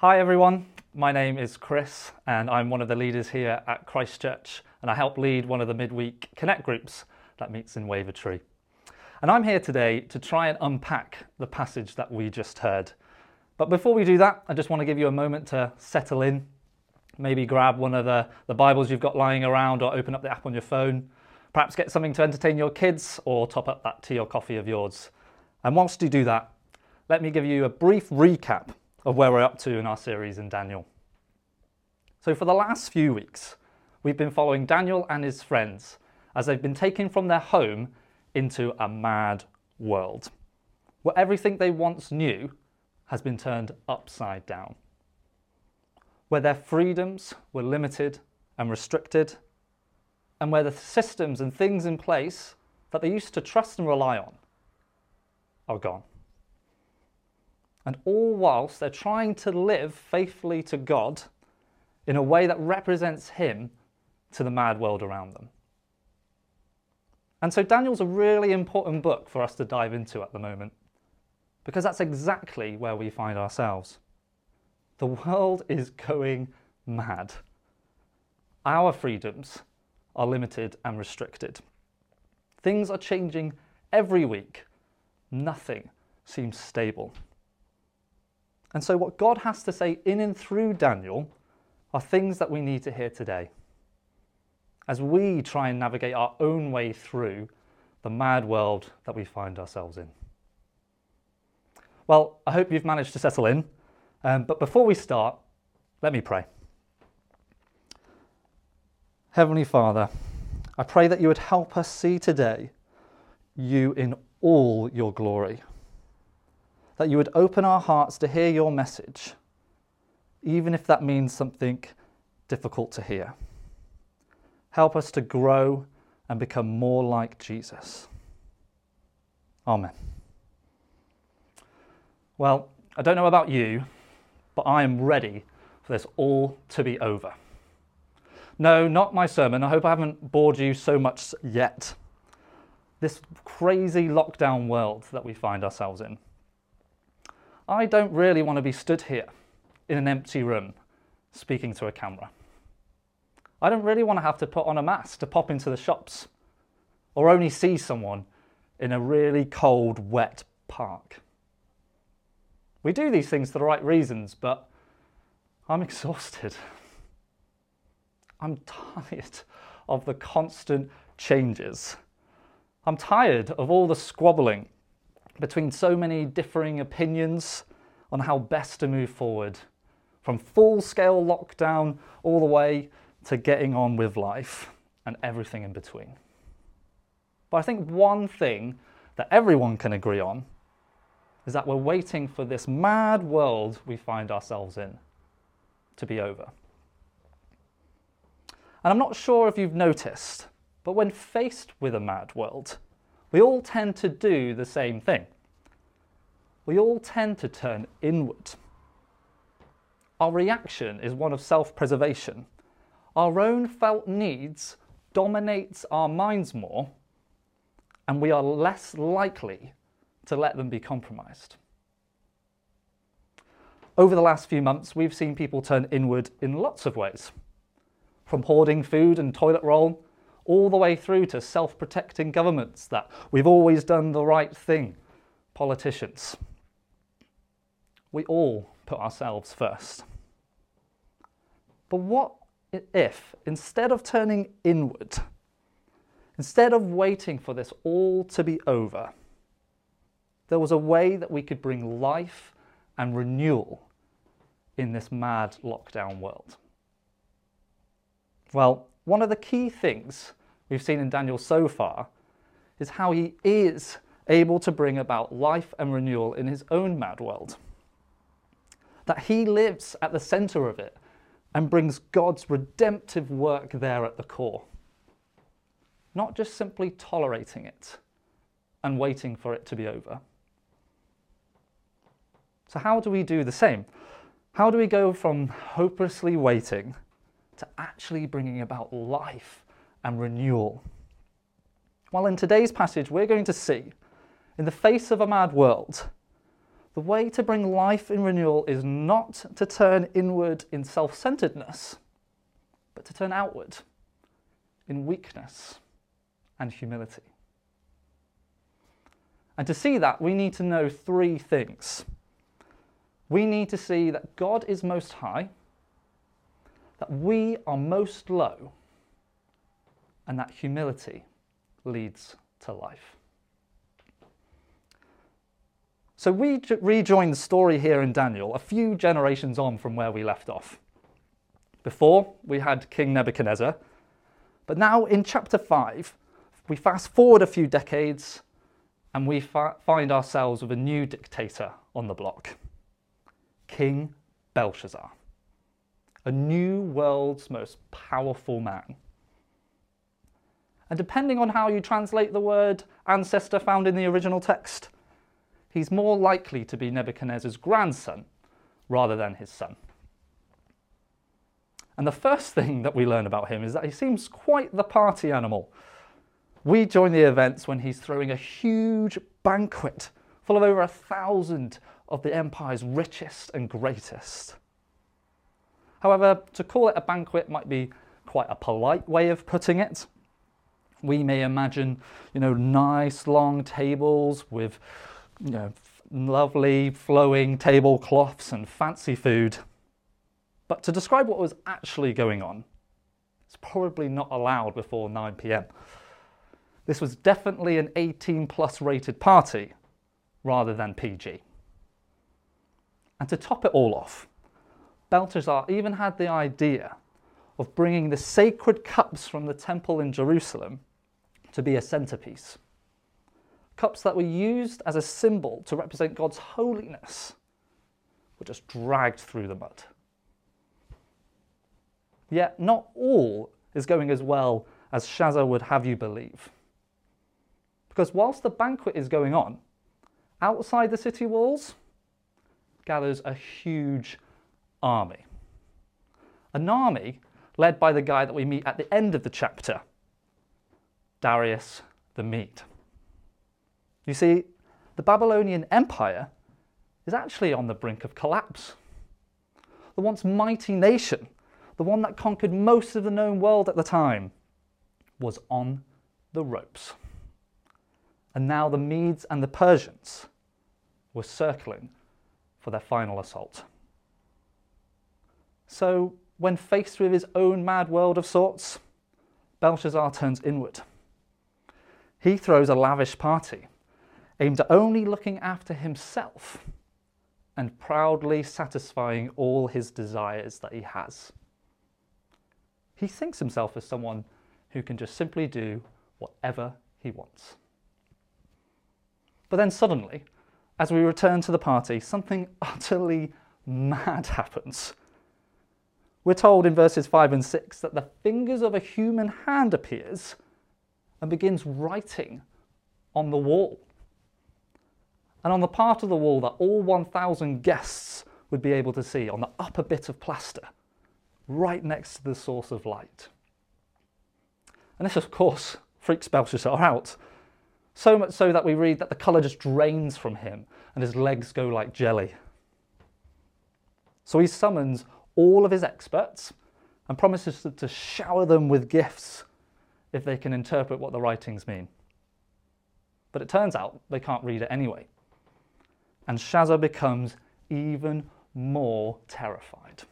Hi everyone, my name is Chris and I'm one of the leaders here at Christchurch and I help lead one of the midweek connect groups that meets in Wavertree. And I'm here today to try and unpack the passage that we just heard. But before we do that, I just want to give you a moment to settle in. Maybe grab one of the, the Bibles you've got lying around or open up the app on your phone. Perhaps get something to entertain your kids or top up that tea or coffee of yours. And whilst you do that, let me give you a brief recap of where we're up to in our series in Daniel. So, for the last few weeks, we've been following Daniel and his friends as they've been taken from their home into a mad world, where everything they once knew has been turned upside down, where their freedoms were limited and restricted, and where the systems and things in place that they used to trust and rely on are gone and all whilst they're trying to live faithfully to God in a way that represents Him to the mad world around them. And so Daniel's a really important book for us to dive into at the moment, because that's exactly where we find ourselves. The world is going mad. Our freedoms are limited and restricted. Things are changing every week. Nothing seems stable. And so, what God has to say in and through Daniel are things that we need to hear today as we try and navigate our own way through the mad world that we find ourselves in. Well, I hope you've managed to settle in. Um, but before we start, let me pray. Heavenly Father, I pray that you would help us see today you in all your glory that you would open our hearts to hear your message, even if that means something difficult to hear. Help us to grow and become more like Jesus. Amen. Well, I don't know about you, but I am ready for this all to be over. No, not my sermon. I hope I haven't bored you so much yet. This crazy lockdown world that we find ourselves in. I don't really want to be stood here in an empty room speaking to a camera. I don't really want to have to put on a mask to pop into the shops or only see someone in a really cold, wet park. We do these things for the right reasons, but I'm exhausted. I'm tired of the constant changes. I'm tired of all the squabbling between so many differing opinions on how best to move forward, from full scale lockdown all the way to getting on with life and everything in between. But I think one thing that everyone can agree on is that we're waiting for this mad world we find ourselves in to be over. And I'm not sure if you've noticed, but when faced with a mad world, we all tend to do the same thing. We all tend to turn inward. Our reaction is one of self preservation. Our own felt needs dominates our minds more, and we are less likely to let them be compromised. Over the last few months, we've seen people turn inward in lots of ways, from hoarding food and toilet roll all the way through to self protecting governments that we've always done the right thing, politicians. We all put ourselves first. But what if, instead of turning inward, instead of waiting for this all to be over, there was a way that we could bring life and renewal in this mad lockdown world? Well, one of the key things we've seen in Daniel so far is how he is able to bring about life and renewal in his own mad world. That he lives at the center of it and brings God's redemptive work there at the core. Not just simply tolerating it and waiting for it to be over. So, how do we do the same? How do we go from hopelessly waiting to actually bringing about life and renewal? Well, in today's passage, we're going to see, in the face of a mad world, the way to bring life in renewal is not to turn inward in self centeredness, but to turn outward in weakness and humility. And to see that, we need to know three things. We need to see that God is most high, that we are most low, and that humility leads to life. So we rejoin the story here in Daniel a few generations on from where we left off. Before, we had King Nebuchadnezzar, but now in chapter 5, we fast forward a few decades and we fa- find ourselves with a new dictator on the block King Belshazzar, a new world's most powerful man. And depending on how you translate the word ancestor found in the original text, he's more likely to be Nebuchadnezzar's grandson rather than his son. And the first thing that we learn about him is that he seems quite the party animal. We join the events when he's throwing a huge banquet full of over a thousand of the empire's richest and greatest. However, to call it a banquet might be quite a polite way of putting it. We may imagine, you know, nice long tables with, you know, lovely flowing tablecloths and fancy food. But to describe what was actually going on, it's probably not allowed before 9 pm. This was definitely an 18 plus rated party rather than PG. And to top it all off, Belteshazzar even had the idea of bringing the sacred cups from the temple in Jerusalem to be a centerpiece. Cups that were used as a symbol to represent God's holiness were just dragged through the mud. Yet not all is going as well as Shaza would have you believe. Because whilst the banquet is going on, outside the city walls gathers a huge army. An army led by the guy that we meet at the end of the chapter, Darius the Mede. You see, the Babylonian Empire is actually on the brink of collapse. The once mighty nation the one that conquered most of the known world at the time, was on the ropes. And now the Medes and the Persians were circling for their final assault. So, when faced with his own mad world of sorts, Belshazzar turns inward. He throws a lavish party aimed at only looking after himself and proudly satisfying all his desires that he has he thinks himself as someone who can just simply do whatever he wants. But then suddenly, as we return to the party, something utterly mad happens. We're told in verses 5 and 6 that the fingers of a human hand appears and begins writing on the wall. And on the part of the wall that all 1,000 guests would be able to see, on the upper bit of plaster, right next to the source of light. And this, of course, freaks Belshazzar out. So much so that we read that the colour just drains from him and his legs go like jelly. So he summons all of his experts and promises to shower them with gifts if they can interpret what the writings mean. But it turns out they can't read it anyway. And Shaza becomes even more terrified.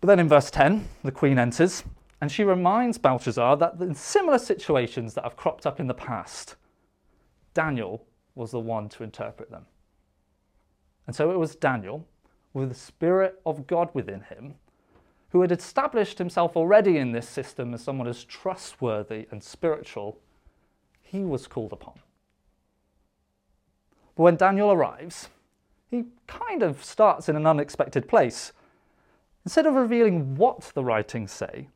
But then in verse 10, the queen enters and she reminds Belshazzar that in similar situations that have cropped up in the past, Daniel was the one to interpret them. And so it was Daniel, with the Spirit of God within him, who had established himself already in this system as someone as trustworthy and spiritual, he was called upon. But when Daniel arrives, he kind of starts in an unexpected place Instead of revealing what the writings say,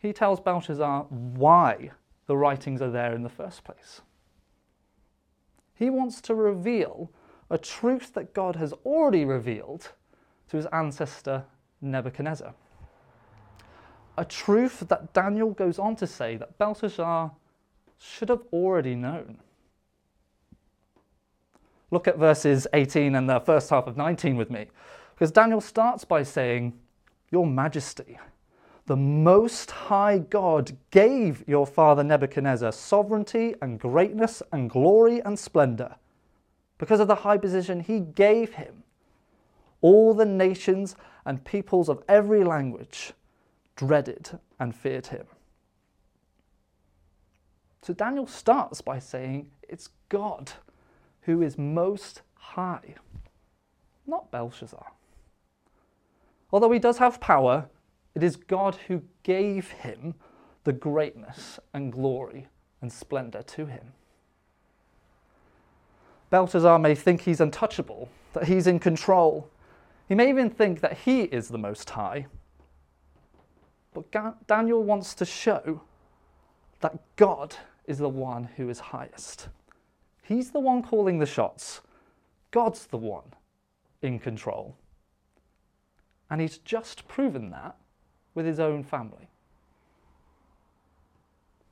he tells Belshazzar why the writings are there in the first place. He wants to reveal a truth that God has already revealed to his ancestor Nebuchadnezzar. A truth that Daniel goes on to say that Belshazzar should have already known. Look at verses 18 and the first half of 19 with me, because Daniel starts by saying, Your Majesty, the Most High God gave your father Nebuchadnezzar sovereignty and greatness and glory and splendor. Because of the high position he gave him, all the nations and peoples of every language dreaded and feared him. So Daniel starts by saying it's God who is most high, not Belshazzar. Although he does have power, it is God who gave him the greatness and glory and splendor to him. Belshazzar may think he's untouchable, that he's in control. He may even think that he is the Most High. But Daniel wants to show that God is the one who is highest. He's the one calling the shots. God's the one in control. And he's just proven that with his own family.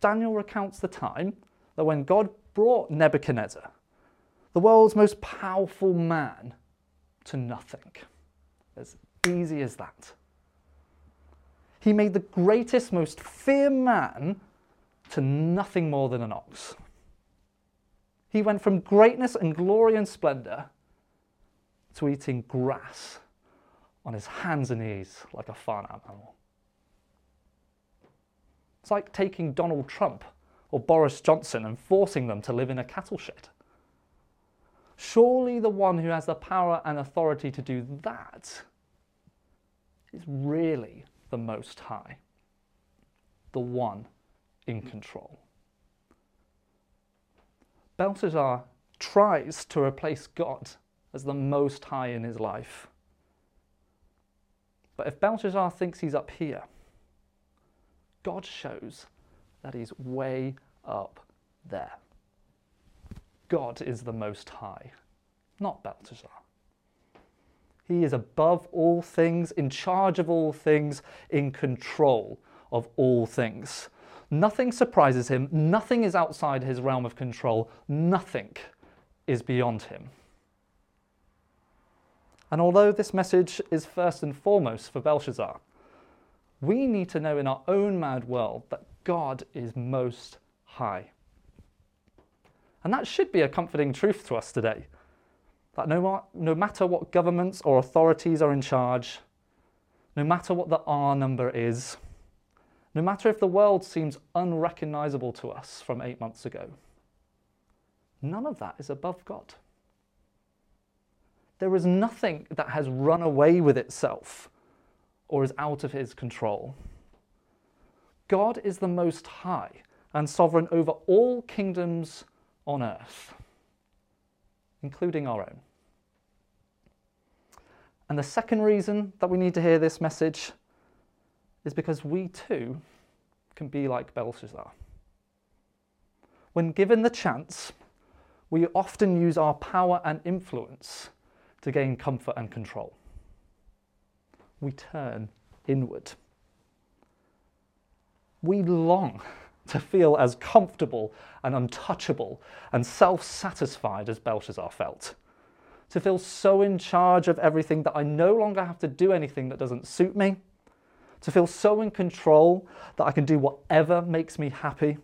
Daniel recounts the time that when God brought Nebuchadnezzar, the world's most powerful man, to nothing. As easy as that. He made the greatest, most feared man to nothing more than an ox. He went from greatness and glory and splendor to eating grass on his hands and knees like a farm animal. It's like taking Donald Trump or Boris Johnson and forcing them to live in a cattle shed. Surely the one who has the power and authority to do that is really the Most High, the one in control. Belshazzar tries to replace God as the Most High in his life. But if Belshazzar thinks he's up here, God shows that he's way up there. God is the Most High, not Belshazzar. He is above all things, in charge of all things, in control of all things. Nothing surprises him, nothing is outside his realm of control, nothing is beyond him. And although this message is first and foremost for Belshazzar, we need to know in our own mad world that God is most high. And that should be a comforting truth to us today. That no, no matter what governments or authorities are in charge, no matter what the R number is, no matter if the world seems unrecognizable to us from eight months ago, none of that is above God. There is nothing that has run away with itself or is out of his control. God is the most high and sovereign over all kingdoms on earth, including our own. And the second reason that we need to hear this message is because we too can be like Belshazzar. When given the chance, we often use our power and influence to gain comfort and control. We turn inward. We long to feel as comfortable and untouchable and self satisfied as Belshazzar felt. To feel so in charge of everything that I no longer have to do anything that doesn't suit me. To feel so in control that I can do whatever makes me happy.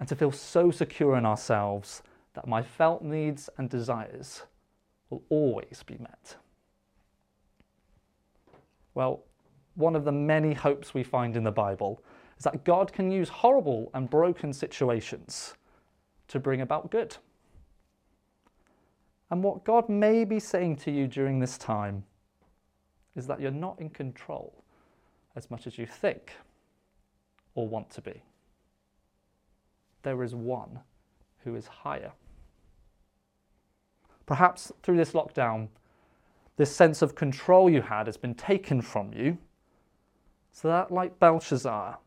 And to feel so secure in ourselves that my felt needs and desires will always be met. Well, one of the many hopes we find in the Bible is that God can use horrible and broken situations to bring about good. And what God may be saying to you during this time is that you're not in control as much as you think or want to be. There is one who is higher. Perhaps through this lockdown, this sense of control you had has been taken from you, so that, like Belshazzar,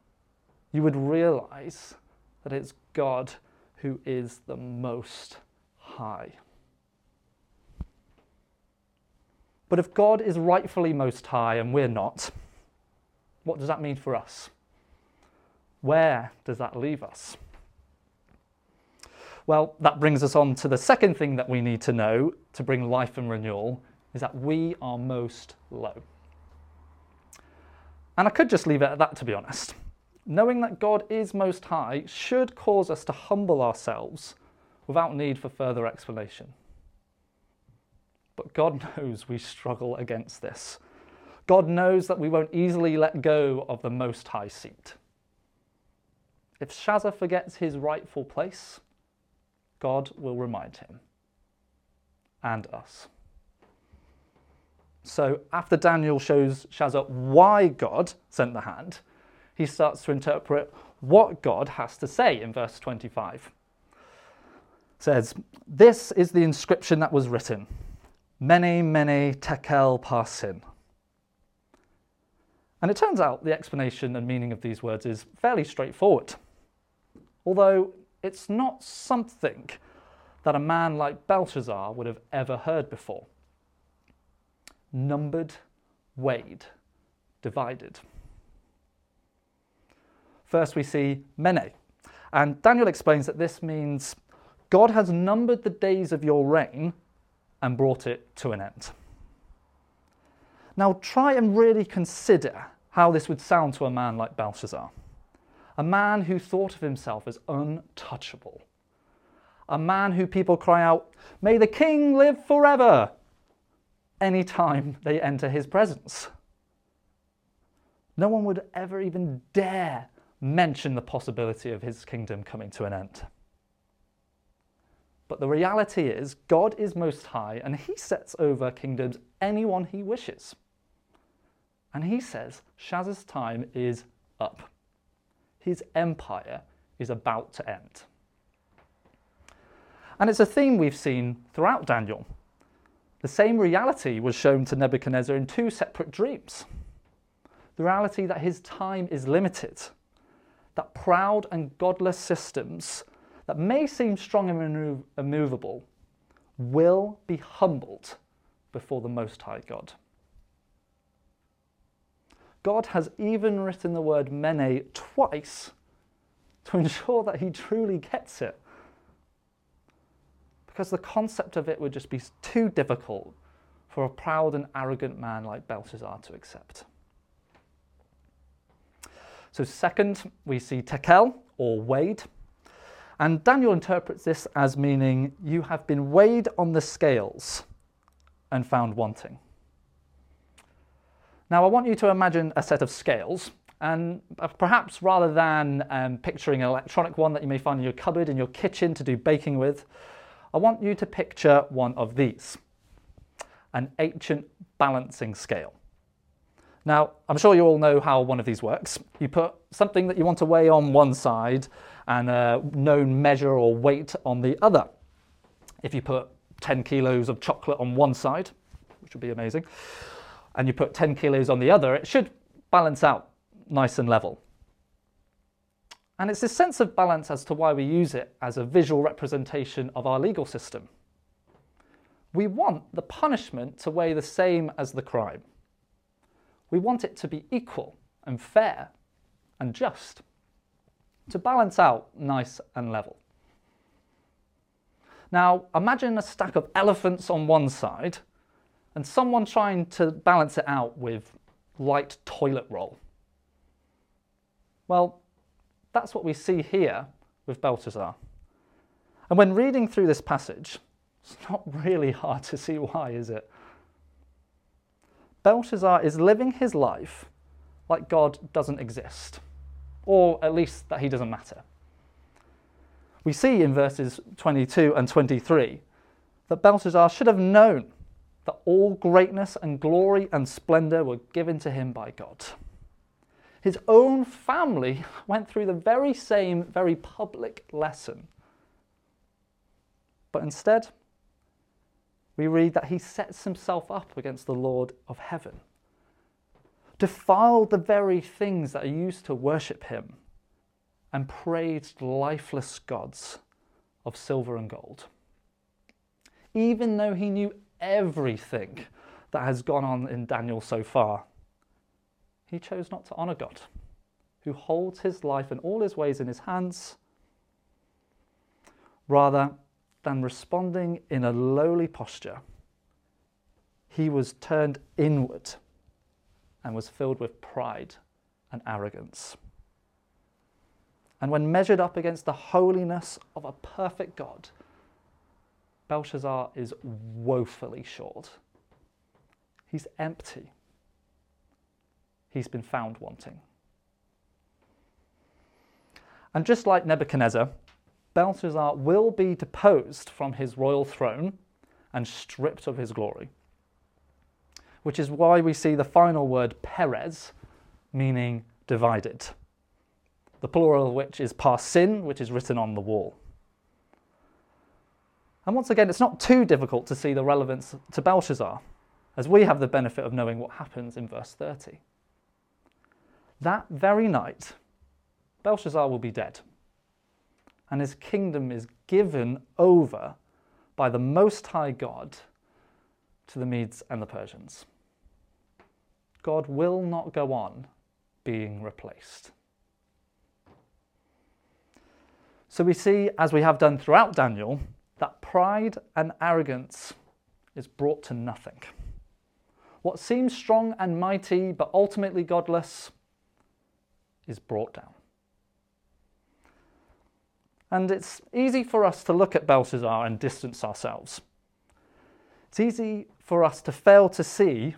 you would realize that it's God who is the most high. But if God is rightfully most high and we're not, what does that mean for us? Where does that leave us? Well, that brings us on to the second thing that we need to know to bring life and renewal is that we are most low. And I could just leave it at that, to be honest. Knowing that God is most high should cause us to humble ourselves without need for further explanation. But God knows we struggle against this. God knows that we won't easily let go of the most high seat. If Shaza forgets his rightful place, God will remind him and us. So after Daniel shows Shaza why God sent the hand, he starts to interpret what God has to say in verse 25. It says, This is the inscription that was written Mene, Mene, Tekel, Parsin. And it turns out the explanation and meaning of these words is fairly straightforward. Although it's not something that a man like Belshazzar would have ever heard before numbered, weighed, divided. First, we see Mene. And Daniel explains that this means God has numbered the days of your reign and brought it to an end. Now, try and really consider how this would sound to a man like Belshazzar, a man who thought of himself as untouchable, a man who people cry out, May the king live forever, anytime they enter his presence. No one would ever even dare mention the possibility of his kingdom coming to an end. But the reality is, God is most high and he sets over kingdoms anyone he wishes. And he says Shaza's time is up. His empire is about to end. And it's a theme we've seen throughout Daniel. The same reality was shown to Nebuchadnezzar in two separate dreams. The reality that his time is limited, that proud and godless systems that may seem strong and immovable will be humbled before the Most High God. God has even written the word mene twice to ensure that he truly gets it because the concept of it would just be too difficult for a proud and arrogant man like Belshazzar to accept. So, second, we see tekel or weighed. And Daniel interprets this as meaning you have been weighed on the scales and found wanting. Now, I want you to imagine a set of scales, and perhaps rather than um, picturing an electronic one that you may find in your cupboard in your kitchen to do baking with, I want you to picture one of these an ancient balancing scale. Now, I'm sure you all know how one of these works. You put something that you want to weigh on one side and a known measure or weight on the other. If you put 10 kilos of chocolate on one side, which would be amazing, and you put 10 kilos on the other, it should balance out nice and level. And it's this sense of balance as to why we use it as a visual representation of our legal system. We want the punishment to weigh the same as the crime. We want it to be equal and fair and just, to balance out nice and level. Now, imagine a stack of elephants on one side and someone trying to balance it out with light toilet roll. Well, that's what we see here with Belshazzar. And when reading through this passage, it's not really hard to see why, is it? Belshazzar is living his life like God doesn't exist, or at least that he doesn't matter. We see in verses 22 and 23 that Belshazzar should have known that all greatness and glory and splendor were given to him by God his own family went through the very same, very public lesson. But instead, we read that he sets himself up against the Lord of heaven, defiled the very things that are used to worship him, and praised lifeless gods of silver and gold. Even though he knew everything that has gone on in Daniel so far, he chose not to honor God, who holds his life and all his ways in his hands. Rather than responding in a lowly posture, he was turned inward and was filled with pride and arrogance. And when measured up against the holiness of a perfect God, Belshazzar is woefully short. He's empty. He's been found wanting. And just like Nebuchadnezzar, Belshazzar will be deposed from his royal throne and stripped of his glory. Which is why we see the final word Peres, meaning divided. The plural of which is parsin, which is written on the wall. And once again, it's not too difficult to see the relevance to Belshazzar, as we have the benefit of knowing what happens in verse 30. That very night, Belshazzar will be dead, and his kingdom is given over by the Most High God to the Medes and the Persians. God will not go on being replaced. So we see, as we have done throughout Daniel, that pride and arrogance is brought to nothing. What seems strong and mighty but ultimately godless is brought down. And it's easy for us to look at Belshazzar and distance ourselves. It's easy for us to fail to see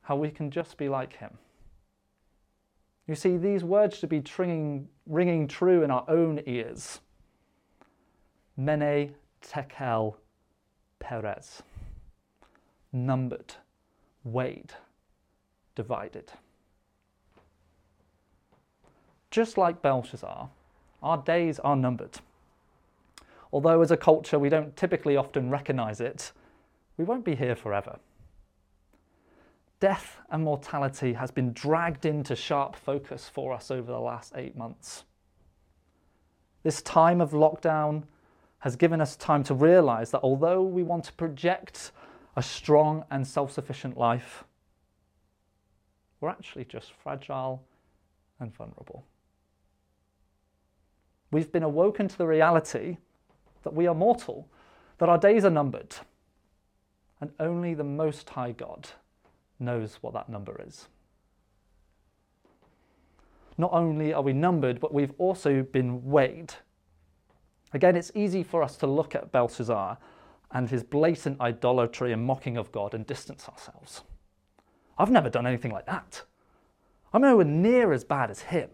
how we can just be like him. You see, these words should be ringing, ringing true in our own ears. Mene Tekel Peres. Numbered, weighed, divided. Just like Belshazzar, our days are numbered. Although, as a culture, we don't typically often recognize it, we won't be here forever. Death and mortality has been dragged into sharp focus for us over the last eight months. This time of lockdown has given us time to realize that although we want to project a strong and self sufficient life, we're actually just fragile and vulnerable. We've been awoken to the reality that we are mortal, that our days are numbered, and only the Most High God knows what that number is. Not only are we numbered, but we've also been weighed Again, it's easy for us to look at Belshazzar and his blatant idolatry and mocking of God and distance ourselves. I've never done anything like that. I'm nowhere near as bad as him.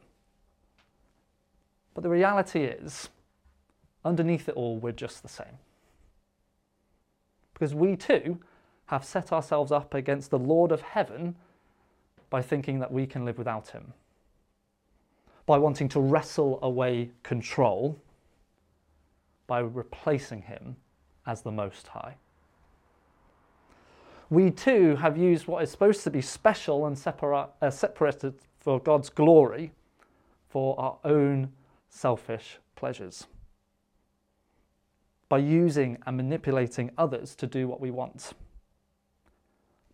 But the reality is, underneath it all, we're just the same. Because we too have set ourselves up against the Lord of heaven by thinking that we can live without him, by wanting to wrestle away control by replacing him as the Most High. We too have used what is supposed to be special and separa- uh, separated for God's glory for our own selfish pleasures. By using and manipulating others to do what we want.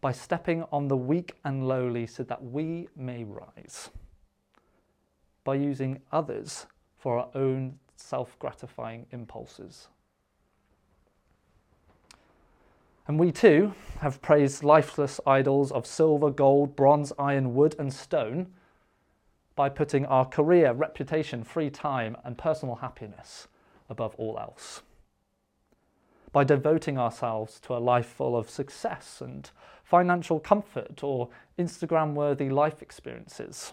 By stepping on the weak and lowly so that we may rise. By using others for our own self gratifying impulses. And we too have praised lifeless idols of silver, gold, bronze, iron, wood, and stone by putting our career, reputation, free time, and personal happiness above all else. By devoting ourselves to a life full of success and financial comfort or Instagram worthy life experiences,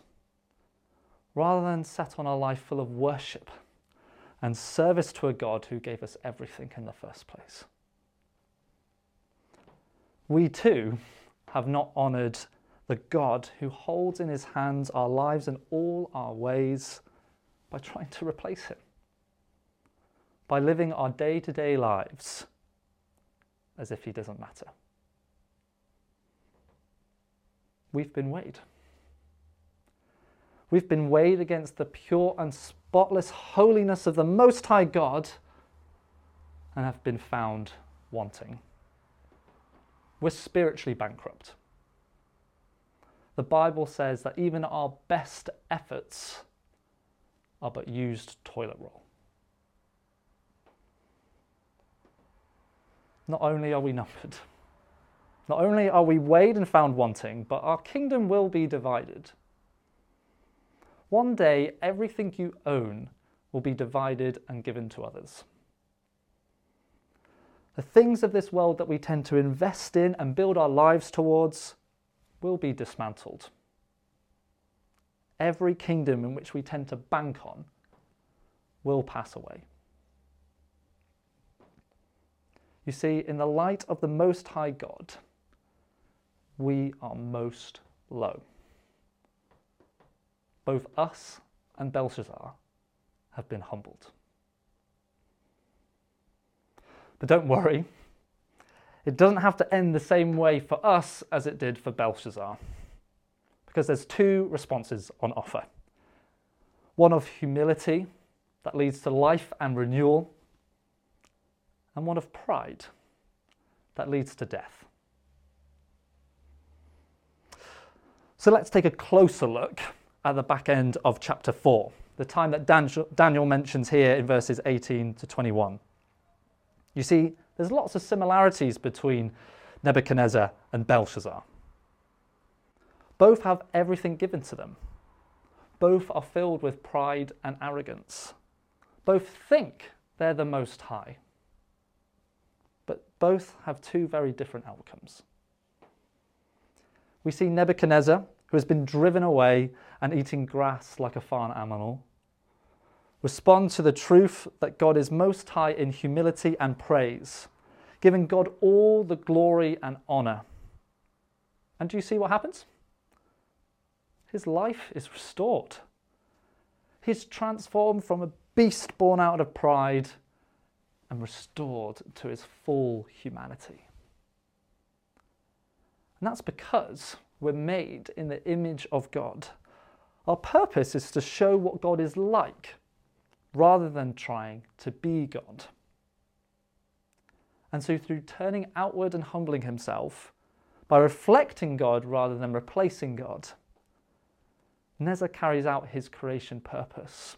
rather than set on a life full of worship and service to a God who gave us everything in the first place. We too have not honoured the God who holds in his hands our lives and all our ways by trying to replace him, by living our day to day lives as if he doesn't matter. We've been weighed. We've been weighed against the pure and spotless holiness of the Most High God and have been found wanting. We're spiritually bankrupt. The Bible says that even our best efforts are but used toilet roll. not only are we numbered, not only are we weighed and found wanting, but our kingdom will be divided. One day, everything you own will be divided and given to others. The things of this world that we tend to invest in and build our lives towards will be dismantled. Every kingdom in which we tend to bank on will pass away. You see, in the light of the Most High God, we are most low. Both us and Belshazzar have been humbled. But don't worry, it doesn't have to end the same way for us as it did for Belshazzar, because there's two responses on offer one of humility that leads to life and renewal, and one of pride that leads to death. So let's take a closer look at the back end of chapter 4, the time that Daniel mentions here in verses 18 to 21. You see, there's lots of similarities between Nebuchadnezzar and Belshazzar. Both have everything given to them. Both are filled with pride and arrogance. Both think they're the most high. But both have two very different outcomes. We see Nebuchadnezzar, who has been driven away and eating grass like a farm animal, respond to the truth that God is most high in humility and praise, giving God all the glory and honor. And do you see what happens? His life is restored. He's transformed from a beast born out of pride and restored to his full humanity. And that's because we're made in the image of God. Our purpose is to show what God is like rather than trying to be God. And so, through turning outward and humbling himself, by reflecting God rather than replacing God, Nezer carries out his creation purpose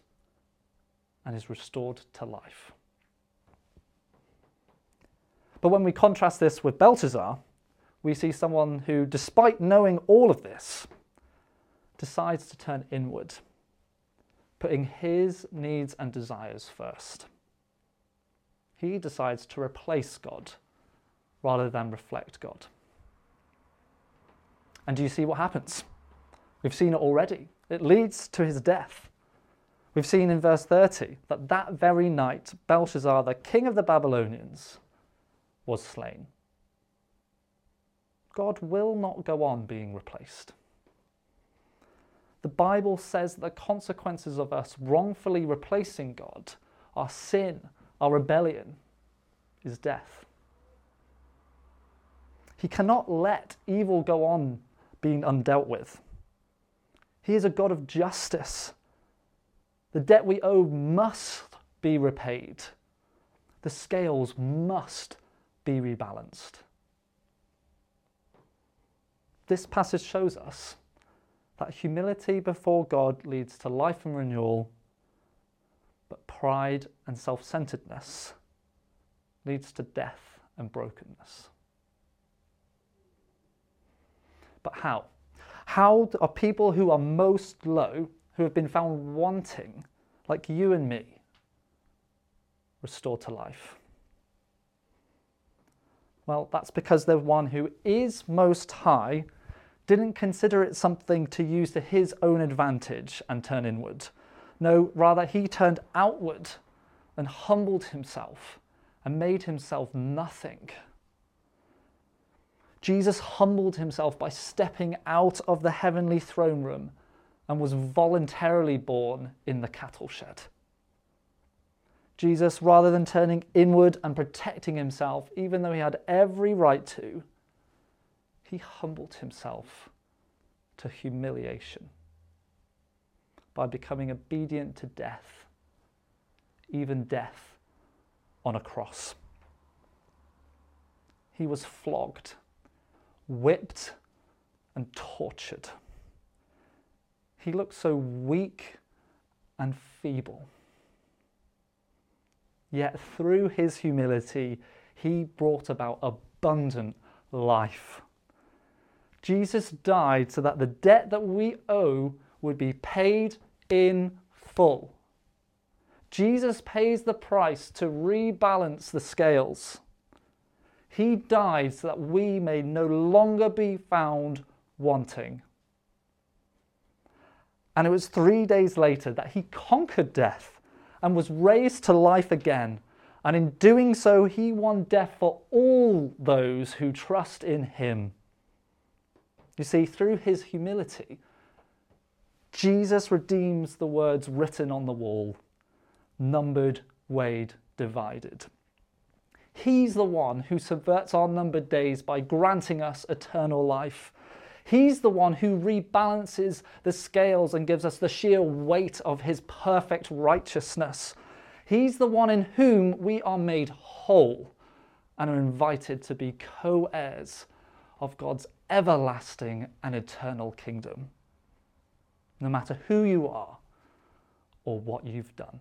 and is restored to life. But when we contrast this with Belshazzar, we see someone who, despite knowing all of this, decides to turn inward, putting his needs and desires first. He decides to replace God rather than reflect God. And do you see what happens? We've seen it already. It leads to his death. We've seen in verse 30 that that very night Belshazzar, the king of the Babylonians, was slain. God will not go on being replaced. The Bible says the consequences of us wrongfully replacing God, our sin, our rebellion, is death. He cannot let evil go on being undealt with. He is a God of justice. The debt we owe must be repaid. The scales must be rebalanced. This passage shows us that humility before God leads to life and renewal, but pride and self centeredness leads to death and brokenness. But how? How are people who are most low, who have been found wanting, like you and me, restored to life? Well, that's because the one who is most high didn't consider it something to use to his own advantage and turn inward. No, rather, he turned outward and humbled himself and made himself nothing. Jesus humbled himself by stepping out of the heavenly throne room and was voluntarily born in the cattle shed. Jesus, rather than turning inward and protecting himself, even though he had every right to, he humbled himself to humiliation by becoming obedient to death, even death on a cross. He was flogged, whipped, and tortured. He looked so weak and feeble. Yet through his humility, he brought about abundant life. Jesus died so that the debt that we owe would be paid in full. Jesus pays the price to rebalance the scales. He died so that we may no longer be found wanting. And it was three days later that he conquered death and was raised to life again. And in doing so, he won death for all those who trust in him. You see, through his humility, Jesus redeems the words written on the wall numbered, weighed, divided. He's the one who subverts our numbered days by granting us eternal life. He's the one who rebalances the scales and gives us the sheer weight of his perfect righteousness. He's the one in whom we are made whole and are invited to be co heirs of God's everlasting and eternal kingdom, no matter who you are or what you've done.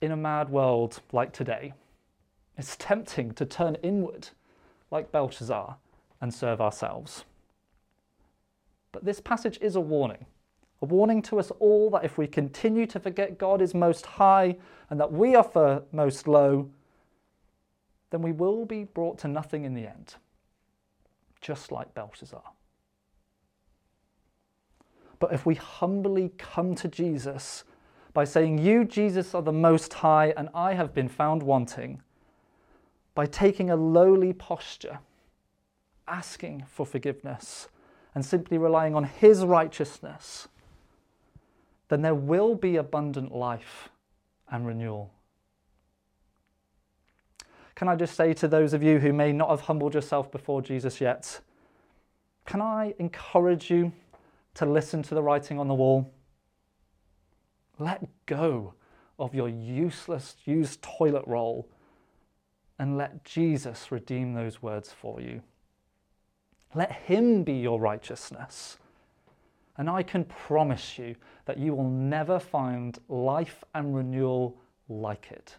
In a mad world like today, it's tempting to turn inward like Belshazzar, and serve ourselves. But this passage is a warning, a warning to us all that if we continue to forget God is most high and that we are most low, then we will be brought to nothing in the end, just like Belshazzar. But if we humbly come to Jesus by saying, You, Jesus, are the Most High, and I have been found wanting, by taking a lowly posture, asking for forgiveness, and simply relying on His righteousness, then there will be abundant life and renewal. Can I just say to those of you who may not have humbled yourself before Jesus yet, can I encourage you to listen to the writing on the wall? Let go of your useless used toilet roll and let Jesus redeem those words for you. Let Him be your righteousness. And I can promise you that you will never find life and renewal like it.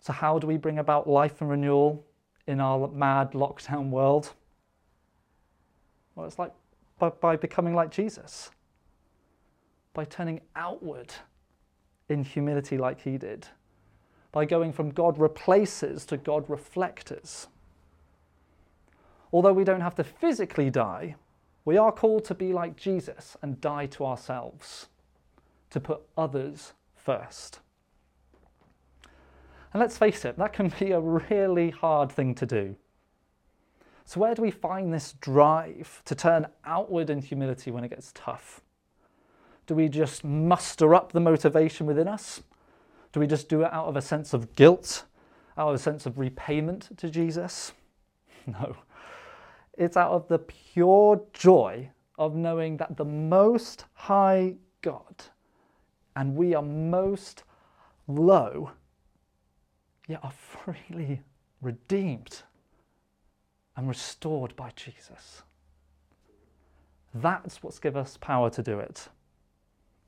So, how do we bring about life and renewal in our mad lockdown world? Well, it's like by, by becoming like Jesus, by turning outward in humility like he did, by going from God replacers to God reflectors. Although we don't have to physically die, we are called to be like Jesus and die to ourselves, to put others first. And let's face it, that can be a really hard thing to do. So, where do we find this drive to turn outward in humility when it gets tough? Do we just muster up the motivation within us? Do we just do it out of a sense of guilt, out of a sense of repayment to Jesus? No. It's out of the pure joy of knowing that the Most High God and we are most low, yet are freely redeemed and restored by Jesus. That's what's given us power to do it.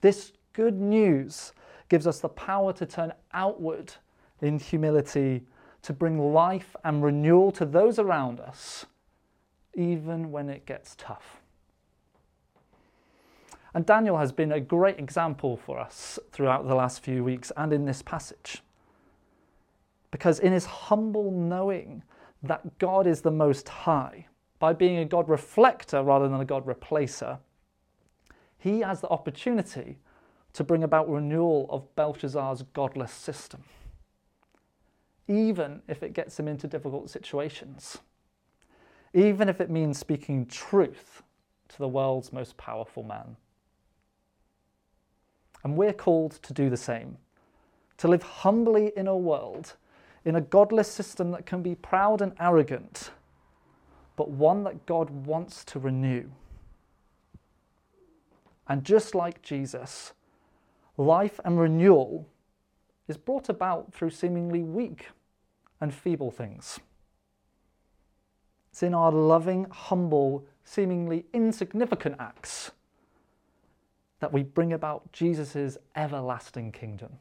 This good news gives us the power to turn outward in humility, to bring life and renewal to those around us, even when it gets tough. And Daniel has been a great example for us throughout the last few weeks and in this passage. Because in his humble knowing that God is the Most High, by being a God reflector rather than a God replacer, he has the opportunity to bring about renewal of Belshazzar's godless system, even if it gets him into difficult situations, even if it means speaking truth to the world's most powerful man. And we're called to do the same, to live humbly in a world, in a godless system that can be proud and arrogant, but one that God wants to renew. And just like Jesus, life and renewal is brought about through seemingly weak and feeble things. It's in our loving, humble, seemingly insignificant acts that we bring about Jesus' everlasting kingdom.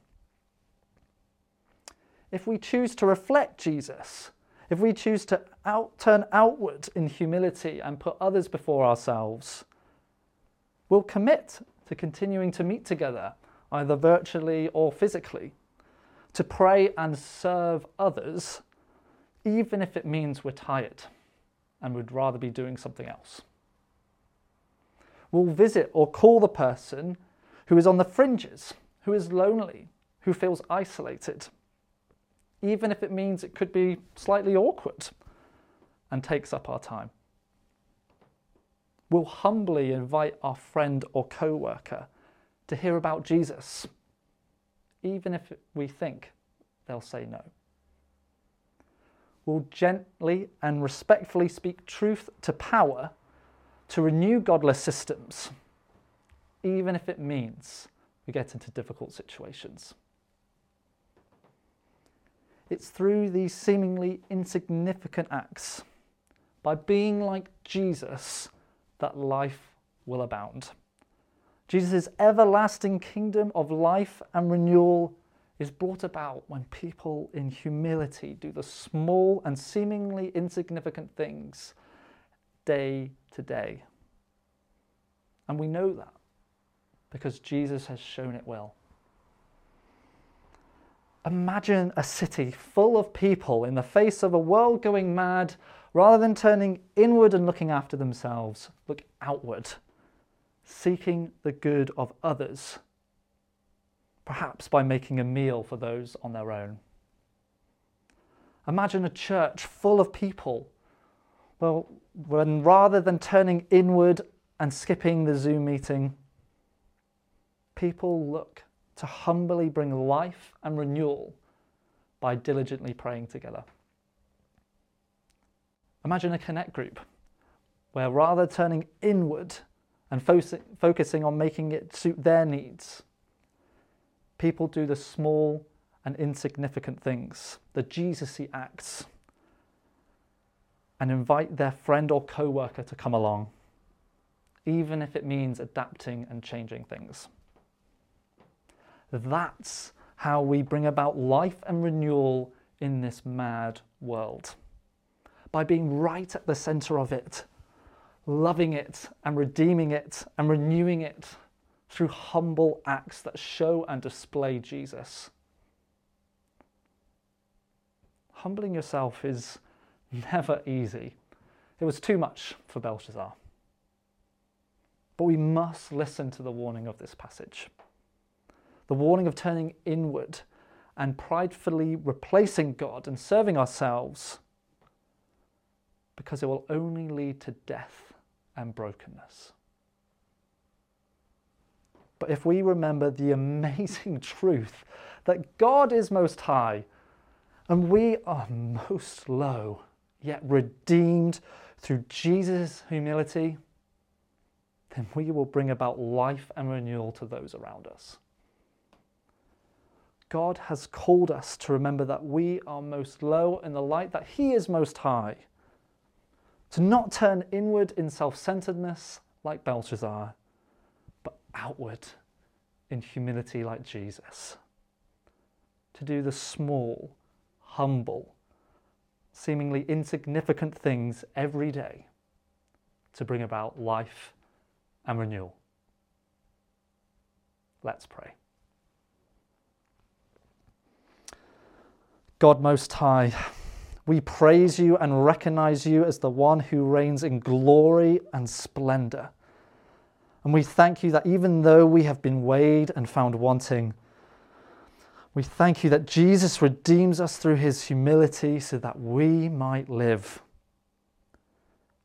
If we choose to reflect Jesus, if we choose to out, turn outward in humility and put others before ourselves, we'll commit to continuing to meet together, either virtually or physically, to pray and serve others, even if it means we're tired and would rather be doing something else. We'll visit or call the person who is on the fringes, who is lonely, who feels isolated even if it means it could be slightly awkward and takes up our time. We'll humbly invite our friend or co worker to hear about Jesus, even if we think they'll say no. We'll gently and respectfully speak truth to power to renew godless systems, even if it means we get into difficult situations. It's through these seemingly insignificant acts, by being like Jesus, that life will abound. Jesus' everlasting kingdom of life and renewal is brought about when people in humility do the small and seemingly insignificant things day to day. And we know that because Jesus has shown it well. Imagine a city full of people in the face of a world going mad, rather than turning inward and looking after themselves, look outward, seeking the good of others, perhaps by making a meal for those on their own. Imagine a church full of people. Well, when rather than turning inward and skipping the Zoom meeting, people look to humbly bring life and renewal by diligently praying together. Imagine a connect group where rather turning inward and fo- focusing on making it suit their needs, people do the small and insignificant things, the Jesus acts, and invite their friend or co worker to come along, even if it means adapting and changing things. That's how we bring about life and renewal in this mad world. By being right at the center of it, loving it and redeeming it and renewing it through humble acts that show and display Jesus. Humbling yourself is never easy. It was too much for Belshazzar. But we must listen to the warning of this passage the warning of turning inward and pridefully replacing God and serving ourselves because it will only lead to death and brokenness. But if we remember the amazing truth that God is most high and we are most low, yet redeemed through Jesus' humility, then we will bring about life and renewal to those around us. God has called us to remember that we are most low in the light that He is most high. To not turn inward in self centeredness like Belshazzar, but outward in humility like Jesus. To do the small, humble, seemingly insignificant things every day to bring about life and renewal. Let's pray. God Most High, we praise you and recognize you as the one who reigns in glory and splendor. And we thank you that even though we have been weighed and found wanting, we thank you that Jesus redeems us through his humility so that we might live.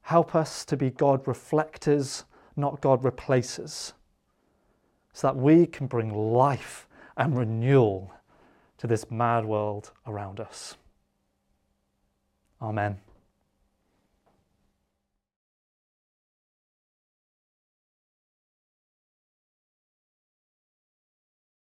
Help us to be God reflectors, not God replacers, so that we can bring life and renewal to this mad world around us. Amen.